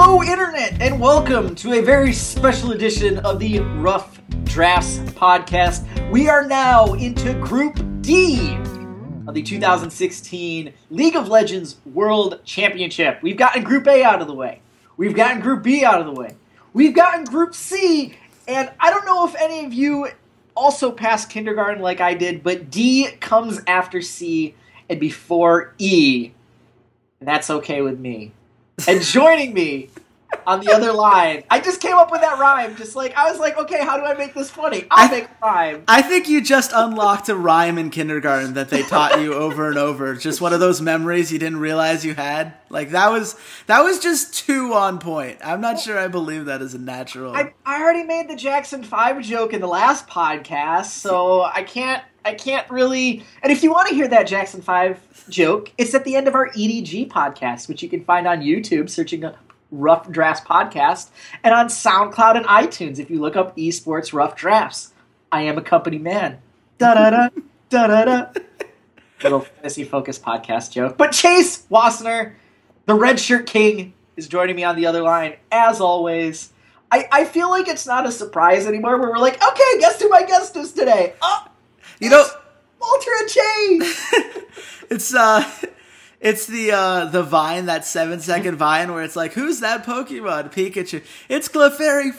Hello, Internet, and welcome to a very special edition of the Rough Drafts podcast. We are now into Group D of the 2016 League of Legends World Championship. We've gotten Group A out of the way, we've gotten Group B out of the way, we've gotten Group C, and I don't know if any of you also passed kindergarten like I did, but D comes after C and before E, and that's okay with me. And joining me on the other line, I just came up with that rhyme. Just like I was like, okay, how do I make this funny? I'll I- make a rhyme. I think you just unlocked a rhyme in kindergarten that they taught you over and over. Just one of those memories you didn't realize you had. Like that was that was just too on point. I'm not sure I believe that is a natural. I, I already made the Jackson Five joke in the last podcast, so I can't I can't really. And if you want to hear that Jackson Five joke, it's at the end of our EDG podcast, which you can find on YouTube, searching Rough Drafts podcast, and on SoundCloud and iTunes if you look up Esports Rough Drafts. I am a company man. Da da da da da da. Little fantasy focused podcast joke. But Chase Wassner, the Red Shirt King, is joining me on the other line as always. I, I feel like it's not a surprise anymore where we're like, okay, guess who my guest is today? Oh, you know, Walter and Chase. it's uh it's the uh the vine, that seven second vine where it's like, who's that Pokemon? Pikachu. It's Clefairy.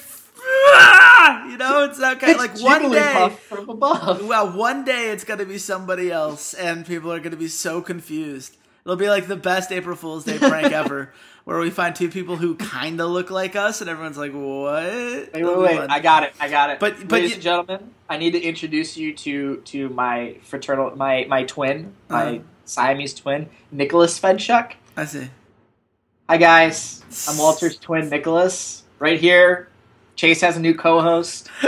You know, it's that kind of like one day. from above. Well, one day it's gonna be somebody else, and people are gonna be so confused. It'll be like the best April Fool's Day prank ever, where we find two people who kind of look like us, and everyone's like, "What?" Wait, wait, wait! I got it. I got it. But- but ladies you- and gentlemen, I need to introduce you to to my fraternal, my my twin, my Uh-huh. Siamese twin, Nicholas Fenchuk. I see. Hi guys, I'm Walter's twin, Nicholas. Right here, Chase has a new co-host.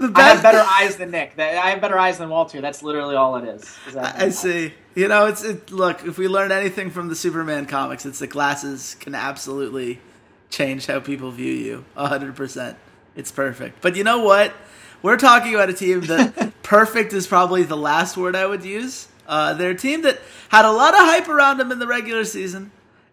I have better eyes than Nick. I have better eyes than Walter. That's literally all it is. Is I see. You know, it's it, look. If we learn anything from the Superman comics, it's that glasses can absolutely change how people view you. hundred percent. It's perfect. But you know what? We're talking about a team that perfect is probably the last word I would use. Uh, they're a team that had a lot of hype around them in the regular season,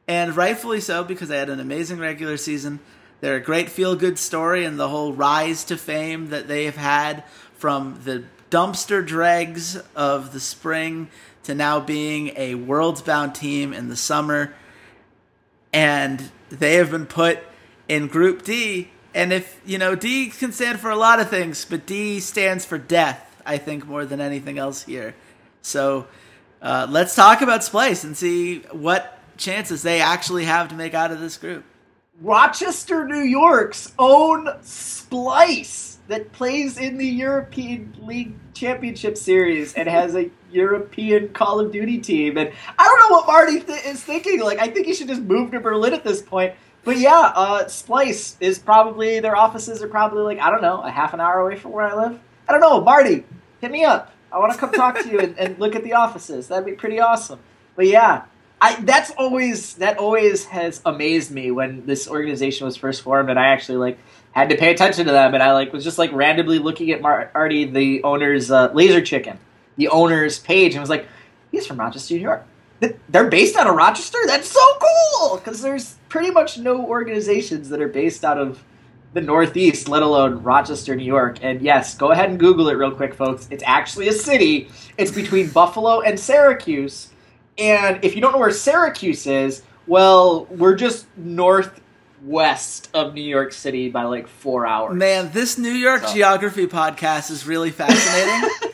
and rightfully so because they had an amazing regular season. They're a great feel good story, and the whole rise to fame that they have had from the dumpster dregs of the spring to now being a world's bound team in the summer. And they have been put in Group D. And if, you know, D can stand for a lot of things, but D stands for death, I think, more than anything else here. So uh, let's talk about Splyce and see what chances they actually have to make out of this group. Rochester, New York's own Splyce that plays in the European League Championship Series and has a European Call of Duty team. And I don't know what Marty th- is thinking. Like, I think he should just move to Berlin at this point. But yeah, uh, Splyce is probably, their offices are probably like, I don't know, a half an hour away from where I live. I don't know. Marty, hit me up. I want to come talk to you and, and look at the offices. That'd be pretty awesome. But yeah, I that's always that always has amazed me when this organization was first formed, and I actually like had to pay attention to them, and I like was just like randomly looking at Marty, the owner's uh, Laser Chicken, the owner's page, and was like, he's from Rochester, New York. They're based out of Rochester. That's so cool because there's pretty much no organizations that are based out of the Northeast, let alone Rochester, New York. And yes, go ahead and Google it real quick, folks. It's actually a city. It's between Buffalo and Syracuse. And if you don't know where Syracuse is, well, we're just northwest of New York City by like four hours. Man, this New York so. geography podcast is really fascinating.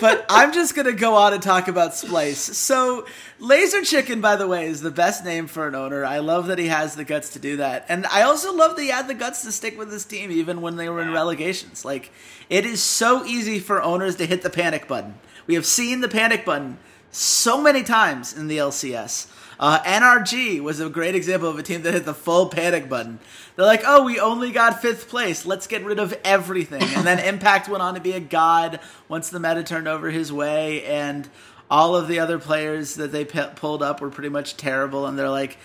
but I'm just gonna go on and talk about Splyce. So, Laser Chicken, by the way, is the best name for an owner. I love that he has the guts to do that, and I also love that he had the guts to stick with his team even when they were in relegations. Like, it is so easy for owners to hit the panic button. We have seen the panic button so many times in the LCS. Uh, NRG was a great example of a team that hit the full panic button. They're like, oh, we only got fifth place. Let's get rid of everything. And then Impact went on to be a god once the meta turned over his way. And all of the other players that they p- pulled up were pretty much terrible. And they're like,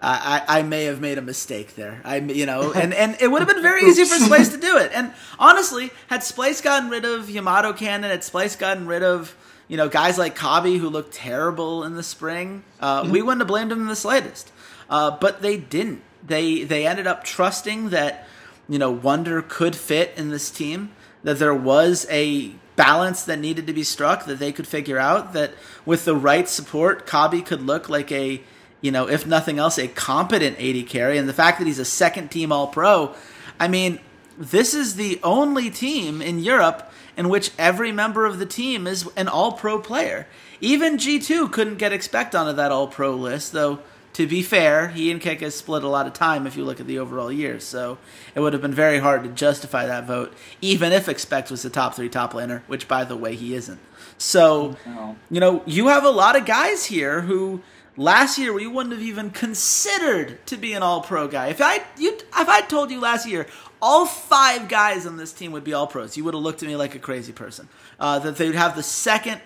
I, I may have made a mistake there. I, you know, and, and it would have been very easy for Splyce to do it. And honestly, had Splyce gotten rid of Yamato Cannon, had Splyce gotten rid of you know, guys like Kobbe who looked terrible in the spring, uh, we wouldn't have blamed them in the slightest. Uh, but they didn't. They they ended up trusting that you know Wonder could fit in this team. That there was a balance that needed to be struck that they could figure out. That with the right support, Kobbe could look like a you know, if nothing else, a competent AD carry. And the fact that he's a second team All Pro, I mean, this is the only team in Europe in which every member of the team is an all pro player. Even G2 couldn't get expect onto that all pro list, though to be fair, he and Keka split a lot of time if you look at the overall years, so it would have been very hard to justify that vote, even if Expect was the top three top laner, which by the way he isn't. So, you know, you have a lot of guys here who last year we wouldn't have even considered to be an all pro guy. If I you if I told you last year, all five guys on this team would be all pros. You would have looked at me like a crazy person. Uh, that they would have the second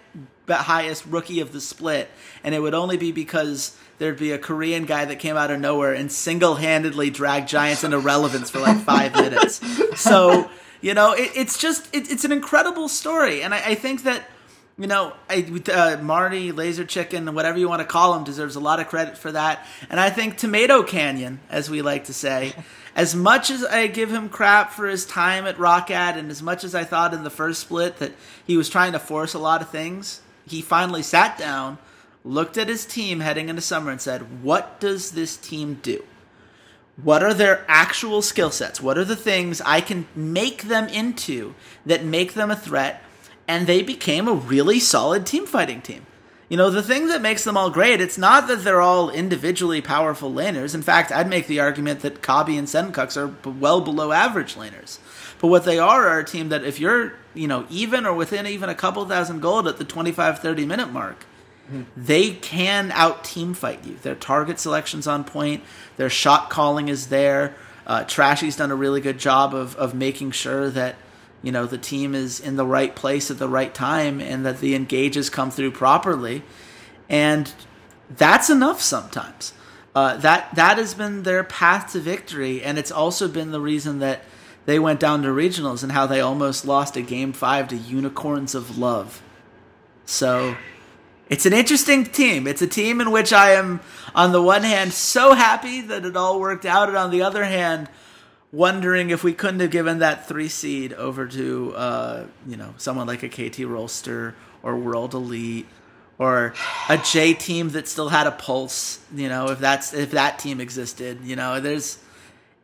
highest rookie of the split, and it would only be because there'd be a Korean guy that came out of nowhere and single handedly dragged Giants into relevance for like five minutes. So, you know, it, it's just, it, it's an incredible story. And I, I think that you know, I, uh, Marty, Laser Chicken, whatever you want to call him, deserves a lot of credit for that. And I think Tomato Canyon, as we like to say, as much as I give him crap for his time at Roccat, and as much as I thought in the first split that he was trying to force a lot of things, he finally sat down, looked at his team heading into summer, and said, What does this team do? What are their actual skill sets? What are the things I can make them into that make them a threat? And they became a really solid team fighting team. You know, the thing that makes them all great, it's not that they're all individually powerful laners. In fact, I'd make the argument that Kobbe and Sencux are well below average laners. But what they are are a team that if you're, you know, even or within even a couple thousand gold at the 25 30 minute mark, mm-hmm. they can out team fight you. Their target selection's on point, their shot calling is there. Uh, Trashy's done a really good job of, of making sure that you know the team is in the right place at the right time and that the engages come through properly. And that's enough sometimes. Uh, that that has been their path to victory. And it's also been the reason that they went down to regionals and how they almost lost a game five to unicorns of love. So it's an interesting team. It's a team in which i am on the one hand so happy that it all worked out. And on the other hand wondering if we couldn't have given that three seed over to uh, you know someone like a KT Rolster or World Elite or a J team that still had a pulse. You know, if that's if that team existed, you know, there's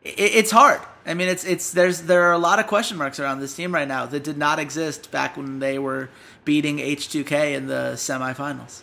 it, it's hard. I mean, it's it's there's there are a lot of question marks around this team right now that did not exist back when they were beating H2K in the semifinals.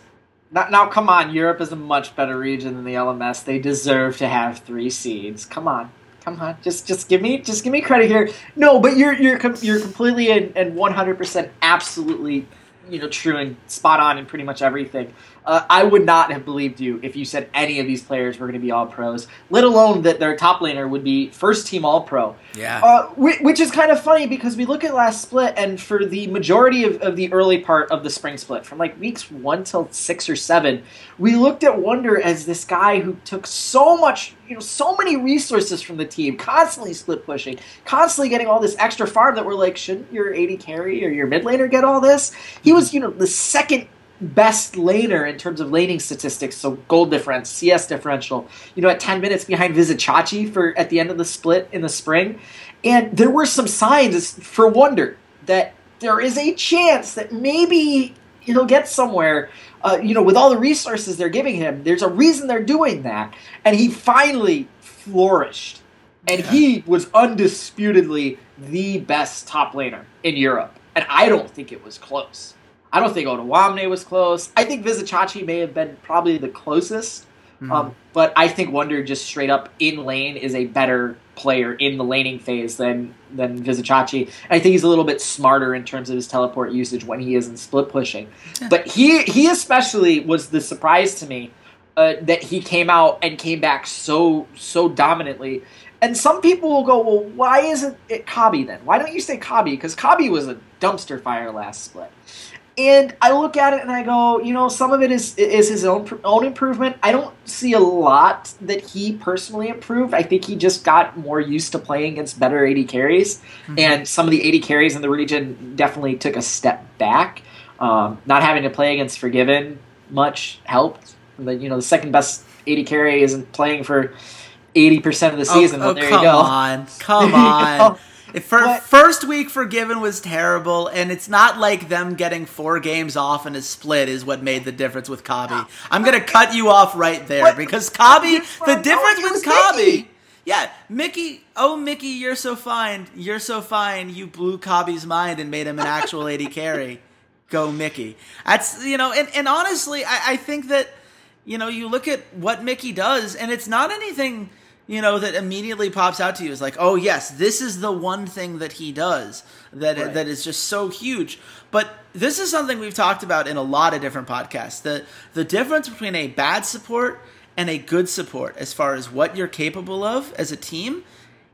Now, now, come on. Europe is a much better region than the LMS. They deserve to have three seeds. Come on come on, just just give me just give me credit here. No, but you're you're you're completely and one hundred percent absolutely you know true and spot on in pretty much everything. Uh, I would not have believed you if you said any of these players were going to be all pros, let alone that their top laner would be first team all pro. Yeah. Uh, which is kind of funny because we look at last split, and for the majority of, of the early part of the spring split, from like weeks one till six or seven, we looked at Wonder as this guy who took so much, you know, so many resources from the team, constantly split pushing, constantly getting all this extra farm that we're like, shouldn't your AD carry or your mid laner get all this? He was, you know, the second best laner in terms of laning statistics, so gold difference, CS differential, you know, at 10 minutes behind Vizicsacsi for at the end of the split in the spring. And there were some signs for wonder that there is a chance that maybe he'll get somewhere. Uh, you know, with all the resources they're giving him, there's a reason they're doing that. And he finally flourished and Yeah. he was undisputedly the best top laner in Europe. And I don't think it was close. I don't think Odoamne was close. I think Vizicsacsi may have been probably the closest. Mhm. Um, but I think Wonder just straight up in lane is a better player in the laning phase than than Vizicsacsi. I think he's a little bit smarter in terms of his teleport usage when he is in split pushing. But he he especially was the surprise to me uh, that he came out and came back so so dominantly. And some people will go, well, why isn't it Kobbe then? Why don't you say Kobbe? Because Kobbe was a dumpster fire last split. And I look at it and I go, you know, some of it is is his own own improvement. I don't see a lot that he personally improved. I think he just got more used to playing against better AD carries, and some of the AD carries in the region definitely took a step back. Um, not having to play against Forgiven much helped. The, you know, the second best AD carry isn't playing for 80% of the season. Oh, but there come you go. on, come on. For, But- first week Forgiven was terrible, and it's not like them getting four games off in a split is what made the difference with Kobbe. I'm gonna cut you off right there What? because Kobbe, the difference with Kobbe. Yeah, Mickey. Oh, Mickey, you're so fine. You're so fine. You blew Kobbe's mind and made him an actual 80 carry. Go, Mickey. That's you know, and, and honestly, I, I think that you know you look at what Mickey does, and it's not anything you know that immediately pops out to you. is like, oh yes, this is the one thing that he does that Right. that is just so huge. But this is something we've talked about in a lot of different podcasts. The the difference between a bad support and a good support as far as what you're capable of as a team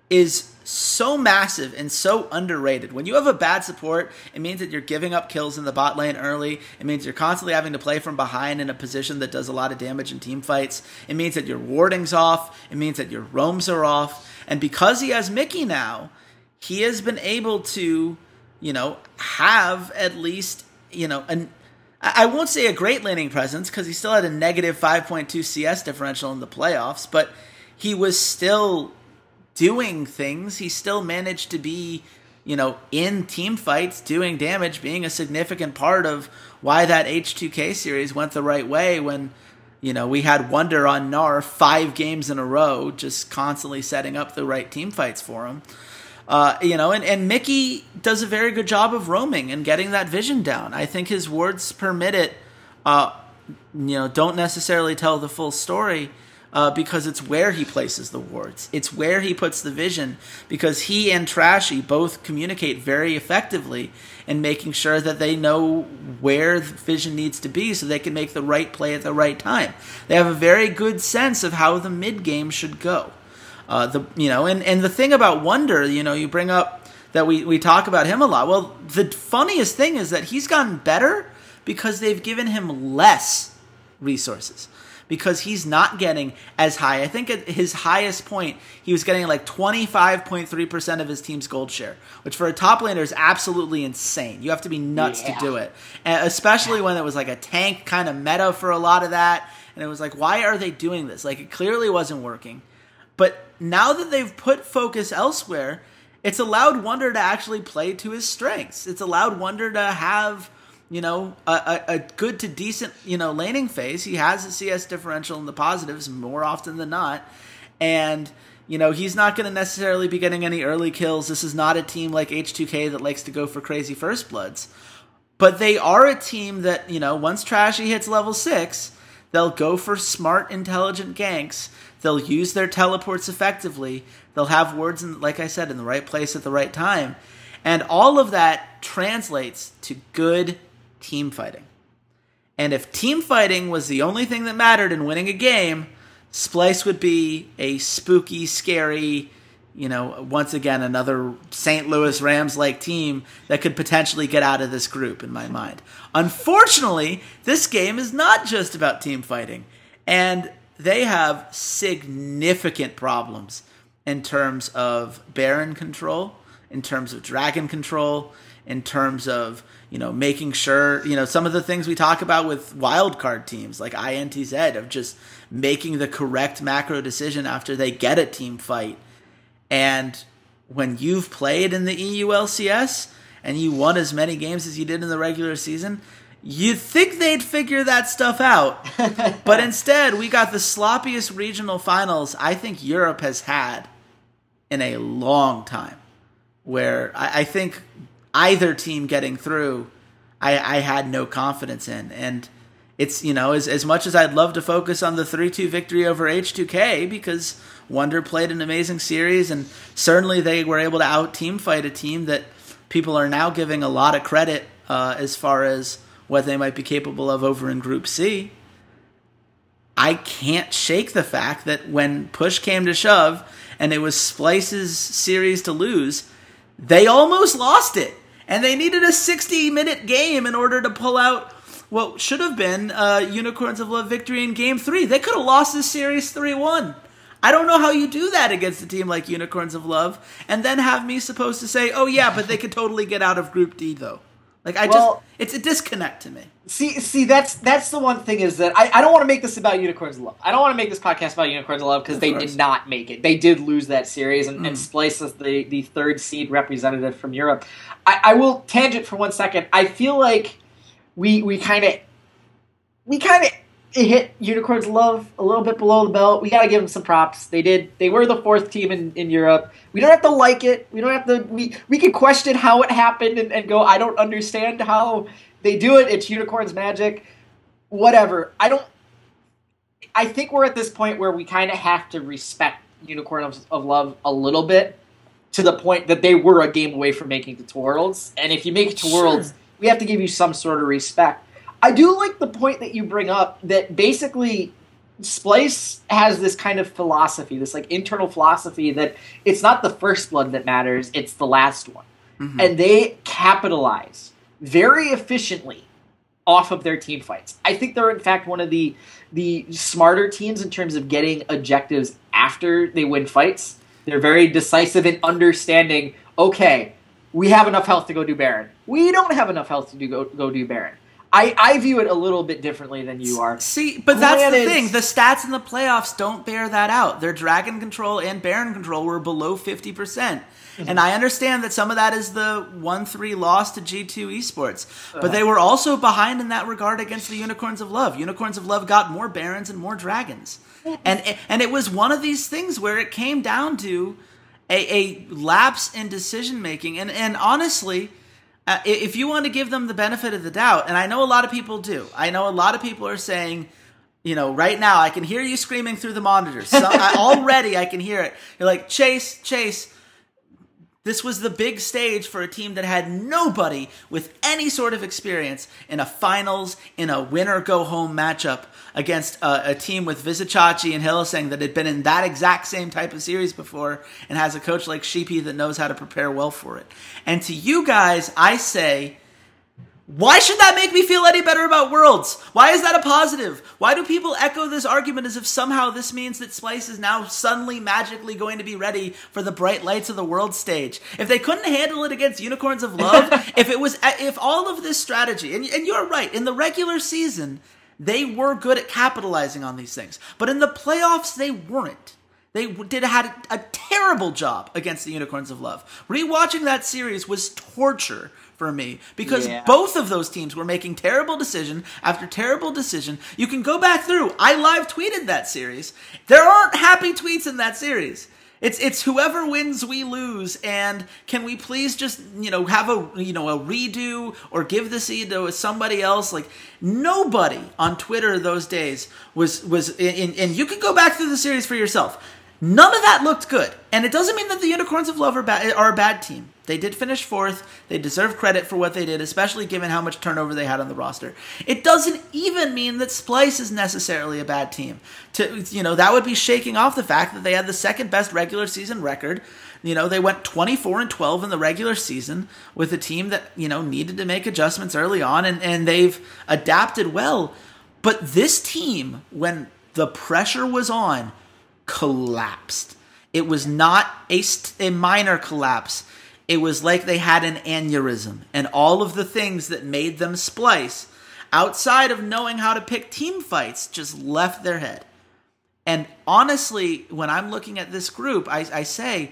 is so massive and so underrated. When you have a bad support, it means that you're giving up kills in the bot lane early. It means you're constantly having to play from behind in a position that does a lot of damage in team fights. It means that your warding's off. It means that your roams are off. And because he has Mickey now, he has been able to, you know, have at least, you know, an I won't say a great laning presence because he still had a negative 5.2 CS differential in the playoffs, but he was still doing things. He still managed to be, you know, in team fights, doing damage, being a significant part of why that H2K series went the right way when, you know, we had Wonder on Gnar five games in a row, just constantly setting up the right team fights for him. Uh, you know, and, and Mickey does a very good job of roaming and getting that vision down. I think his words permit it, uh, you know, don't necessarily tell the full story uh, because it's where he places the wards. It's where he puts the vision because he and Trashy both communicate very effectively in making sure that they know where the vision needs to be so they can make the right play at the right time. They have a very good sense of how the mid game should go. Uh, the you know, and and the thing about Wonder, you know, you bring up that we we talk about him a lot. Well, the funniest thing is that he's gotten better because they've given him less resources because he's not getting as high. I think at his highest point, he was getting like 25.3% of his team's gold share, which for a top laner is absolutely insane. You have to be nuts Yeah. to do it. And especially when it was like a tank kind of meta for a lot of that. And it was like, why are they doing this? Like, it clearly wasn't working. But now that they've put focus elsewhere, it's allowed Wonder to actually play to his strengths. It's allowed Wonder to have, you know, a, a, a good to decent, you know, laning phase. He has a CS differential in the positives more often than not. And, you know, he's not going to necessarily be getting any early kills. This is not a team like H2K that likes to go for crazy first bloods. But they are a team that, you know, once Trashy hits level six, they'll go for smart, intelligent ganks. They'll use their teleports effectively. They'll have words, in, like I said, in the right place at the right time. And all of that translates to good team fighting. And if team fighting was the only thing that mattered in winning a game, Splyce would be a spooky, scary, you know, once again, another St. Louis Rams like team that could potentially get out of this group, in my mind. Unfortunately, this game is not just about team fighting, and they have significant problems in terms of Baron control, in terms of Dragon control, in terms of you know making sure you know some of the things we talk about with wildcard teams like INTZ of just making the correct macro decision after they get a team fight and when you've played in the EULCS and you won as many games as you did in the regular season, you'd think they'd figure that stuff out. but instead, we got the sloppiest regional finals I think Europe has had in a long time where I, I think either team getting through, I, I had no confidence in. And it's, you know, as, as much as I'd love to focus on the 3 2 victory over H2K because Wonder played an amazing series and certainly they were able to out team fight a team that people are now giving a lot of credit uh, as far as what they might be capable of over in Group C. I can't shake the fact that when push came to shove and it was Splyce's series to lose, they almost lost it. And they needed a 60 minute game in order to pull out what should have been uh, Unicorns of Love victory in game three. They could have lost this series 3 1. I don't know how you do that against a team like Unicorns of Love and then have me supposed to say, oh, yeah, but they could totally get out of Group D, though. Like I well, just, it's a disconnect to me. See, see, that's that's the one thing is that I, I don't want to make this about Unicorns of Love. I don't want to make this podcast about Unicorns of Love because they course. did not make it. They did lose that series, and, mm. and Splyce is the the third seed representative from Europe. I, I will tangent for one second. I feel like we we kind of we kind of hit Unicorns Love a little bit below the belt. We got to give them some props. They did. They were the fourth team in, in Europe. We don't have to like it. We don't have to. We we can question how it happened and, and go. I don't understand how they do it. It's Unicorns magic. Whatever. I don't. I think we're at this point where we kind of have to respect Unicorns of, of Love a little bit to the point that they were a game away from making the Worlds. And if you make it to sure. Worlds, we have to give you some sort of respect. I do like the point that you bring up that basically Splyce has this kind of philosophy, this like internal philosophy that it's not the first blood that matters, it's the last one. Mm-hmm. And they capitalize very efficiently off of their team fights. I think they're in fact one of the the smarter teams in terms of getting objectives after they win fights. They're very decisive in understanding, okay, we have enough health to go do Baron. We don't have enough health to do go, go do Baron. I, I view it a little bit differently than you are. See, but that's Granted, the thing. The stats in the playoffs don't bear that out. Their dragon control and baron control were below 50%. percent mm-hmm. And I understand that some of that is the 1 3 loss to G2 Esports. Uh-huh. But they were also behind in that regard against the Unicorns of Love. Unicorns of Love got more barons and more dragons. and, and it was one of these things where it came down to a, a lapse in decision making. And, and honestly, uh, if you want to give them the benefit of the doubt, and I know a lot of people do, I know a lot of people are saying, you know, right now I can hear you screaming through the monitors. So I, already I can hear it. You're like, Chase, Chase, this was the big stage for a team that had nobody with any sort of experience in a finals, in a win or go home matchup against a, a team with Vizicsacsi and Hylissang that had been in that exact same type of series before and has a coach like Sheepy that knows how to prepare well for it. And to you guys, I say, why should that make me feel any better about Worlds? Why is that a positive? Why do people echo this argument as if somehow this means that Splyce is now suddenly magically going to be ready for the bright lights of the world stage? If they couldn't handle it against Unicorns of Love, if it was, if all of this strategy, and, and you're right, in the regular season, they were good at capitalizing on these things, but in the playoffs, they weren't. They did had a terrible job against the Unicorns of Love. Rewatching that series was torture for me because yeah. both of those teams were making terrible decision after terrible decision. You can go back through. I live tweeted that series. There aren't happy tweets in that series. It's it's whoever wins we lose and can we please just you know have a you know a redo or give the seed to somebody else like nobody on Twitter those days was was in, and you can go back through the series for yourself None of that looked good. And it doesn't mean that the Unicorns of Love are, ba- are a bad team. They did finish fourth. They deserve credit for what they did, especially given how much turnover they had on the roster. It doesn't even mean that Splyce is necessarily a bad team. To you know, that would be shaking off the fact that they had the second best regular season record. You know, they went 24 and 12 in the regular season with a team that, you know, needed to make adjustments early on and, and they've adapted well. But this team, when the pressure was on, collapsed. It was not a, a minor collapse. It was like they had an aneurysm, and all of the things that made them Splyce outside of knowing how to pick team fights, just left their head. And honestly, when I'm looking at this group, I, I say,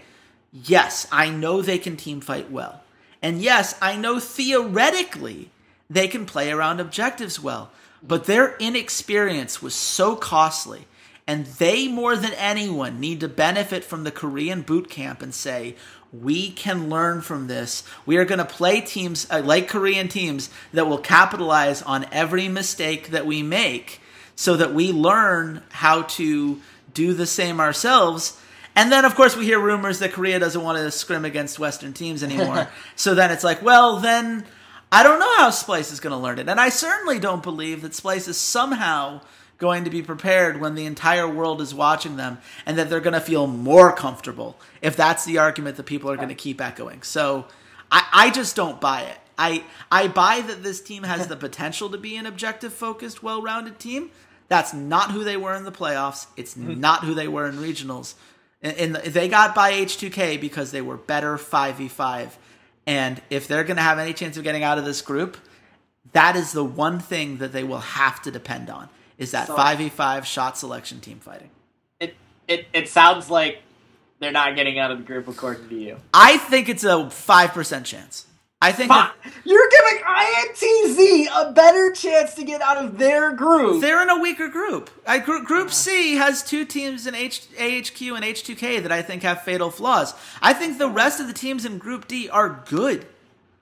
yes, I know they can team fight well. And yes, I know theoretically they can play around objectives well. But their inexperience was so costly And they, more than anyone, need to benefit from the Korean boot camp and say, we can learn from this. We are going to play teams uh, like Korean teams that will capitalize on every mistake that we make so that we learn how to do the same ourselves. And then, of course, we hear rumors that Korea doesn't want to scrim against Western teams anymore. so then it's like, well, then I don't know how Splyce is going to learn it. And I certainly don't believe that Splyce is somehow going to be prepared when the entire world is watching them and that they're going to feel more comfortable if that's the argument that people are going to keep echoing. So I, I just don't buy it. I, I buy that this team has the potential to be an objective focused, well rounded team. That's not who they were in the playoffs. It's mm-hmm. not who they were in regionals. And, they got by H2K because they were better 5v5. And if they're going to have any chance of getting out of this group, that is the one thing that they will have to depend on is that so, 5v5 shot selection team fighting. It, it, it sounds like they're not getting out of the group according to you. I think it's a 5% chance. I think that, you're giving INTZ a better chance to get out of their group. They're in a weaker group. I, group, group C has two teams in H, AHQ and H2K that I think have fatal flaws. I think the rest of the teams in Group D are good.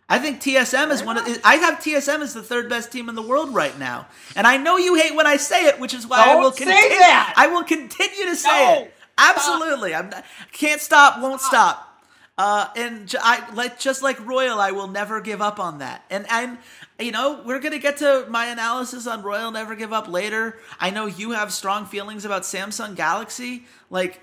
I think TSM is one of. I have TSM as the third best team in the world right now, and I know you hate when I say it, which is why Don't I will continue. That. I will continue to say no. it. Absolutely, I'm not, can't stop, won't stop. Uh, and I like just like Royal, I will never give up on that. And I'm, you know, we're gonna get to my analysis on Royal Never Give Up later. I know you have strong feelings about Samsung Galaxy. Like,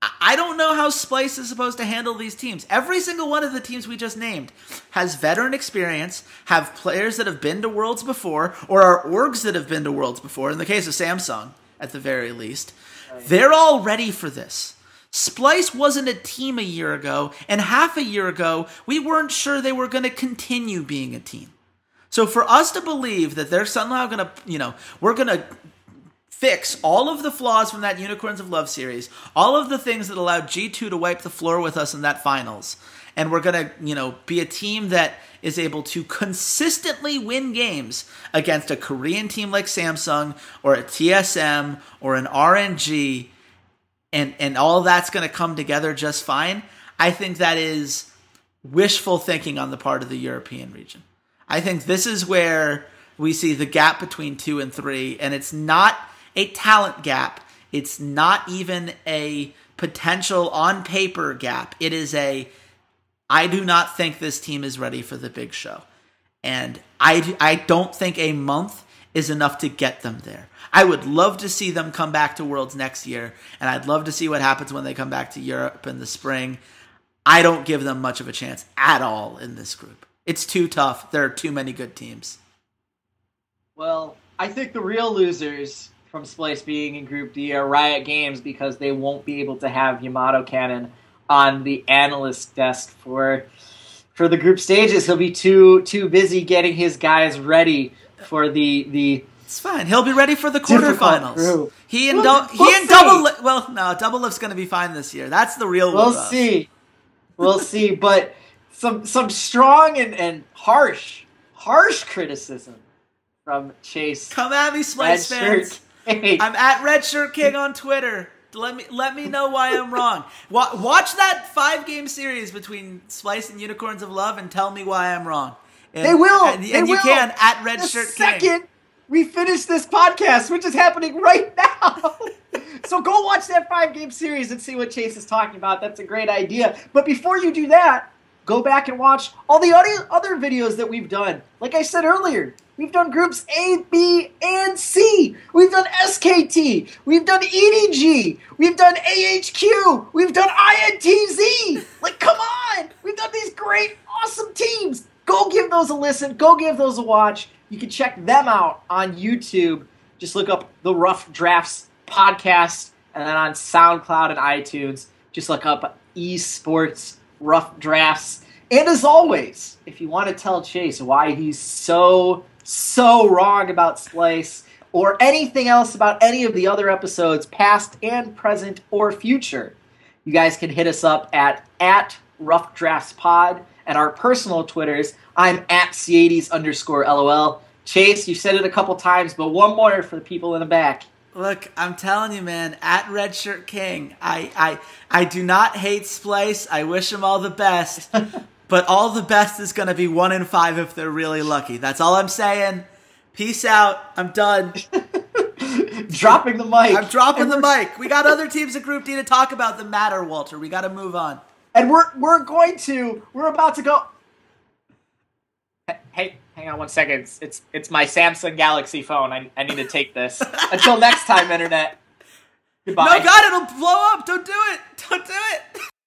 I don't know how Splyce is supposed to handle these teams. Every single one of the teams we just named has veteran experience, have players that have been to Worlds before, or are orgs that have been to Worlds before. In the case of Samsung, at the very least, they're all ready for this. Splyce wasn't a team a year ago, and half a year ago, we weren't sure they were going to continue being a team. So for us to believe that they're somehow going to, you know, we're going to fix all of the flaws from that Unicorns of Love series, all of the things that allowed G2 to wipe the floor with us in that finals, and we're going to, you know, be a team that is able to consistently win games against a Korean team like Samsung or a TSM or an RNG and and all that's going to come together just fine. I think that is wishful thinking on the part of the European region. I think this is where we see the gap between 2 and 3 and it's not a talent gap. It's not even a potential on paper gap. It is a I do not think this team is ready for the big show. And I I don't think a month is enough to get them there. I would love to see them come back to Worlds next year, and I'd love to see what happens when they come back to Europe in the spring. I don't give them much of a chance at all in this group. It's too tough. There are too many good teams. Well, I think the real losers from Splyce being in Group D are Riot Games because they won't be able to have Yamato Cannon on the analyst desk for for the group stages. He'll be too too busy getting his guys ready for the the it's fine. He'll be ready for the quarterfinals. He and we'll, he we'll and see. double well no Doublelift's going to be fine this year. That's the real. We'll see. We'll see, but some some strong and, and harsh harsh criticism from Chase. Come at me, Splyce fans. I'm at Redshirt King on Twitter. Let me let me know why I'm wrong. Watch that five game series between Splyce and Unicorns of Love and tell me why I'm wrong. And, they will. And, and you will. can at Redshirt the second King we finish this podcast, which is happening right now. so go watch that five game series and see what Chase is talking about. That's a great idea. But before you do that, go back and watch all the other, other videos that we've done. Like I said earlier, we've done groups A, B, and C. We've done SKT. We've done EDG. We've done AHQ. We've done INTZ. Like, come on. We've done these great, awesome teams. Go give those a listen. Go give those a watch. You can check them out on YouTube. Just look up the Rough Drafts podcast, and then on SoundCloud and iTunes, just look up Esports Rough Drafts. And as always, if you want to tell Chase why he's so, so wrong about Splyce or anything else about any of the other episodes, past and present or future, you guys can hit us up at, at Rough Drafts Pod and our personal Twitters. I'm at C80s underscore LOL. Chase, you said it a couple times, but one more for the people in the back. Look, I'm telling you, man. At Redshirt King, I, I, I do not hate Splyce. I wish him all the best, but all the best is going to be one in five if they're really lucky. That's all I'm saying. Peace out. I'm done. dropping the mic. I'm dropping the mic. We got other teams in Group D to talk about the matter, Walter. We got to move on. And we're we're going to we're about to go. Hey, hang on one second. It's it's, it's my Samsung Galaxy phone. I, I need to take this. Until next time, internet. Goodbye. No, God, it'll blow up. Don't do it. Don't do it.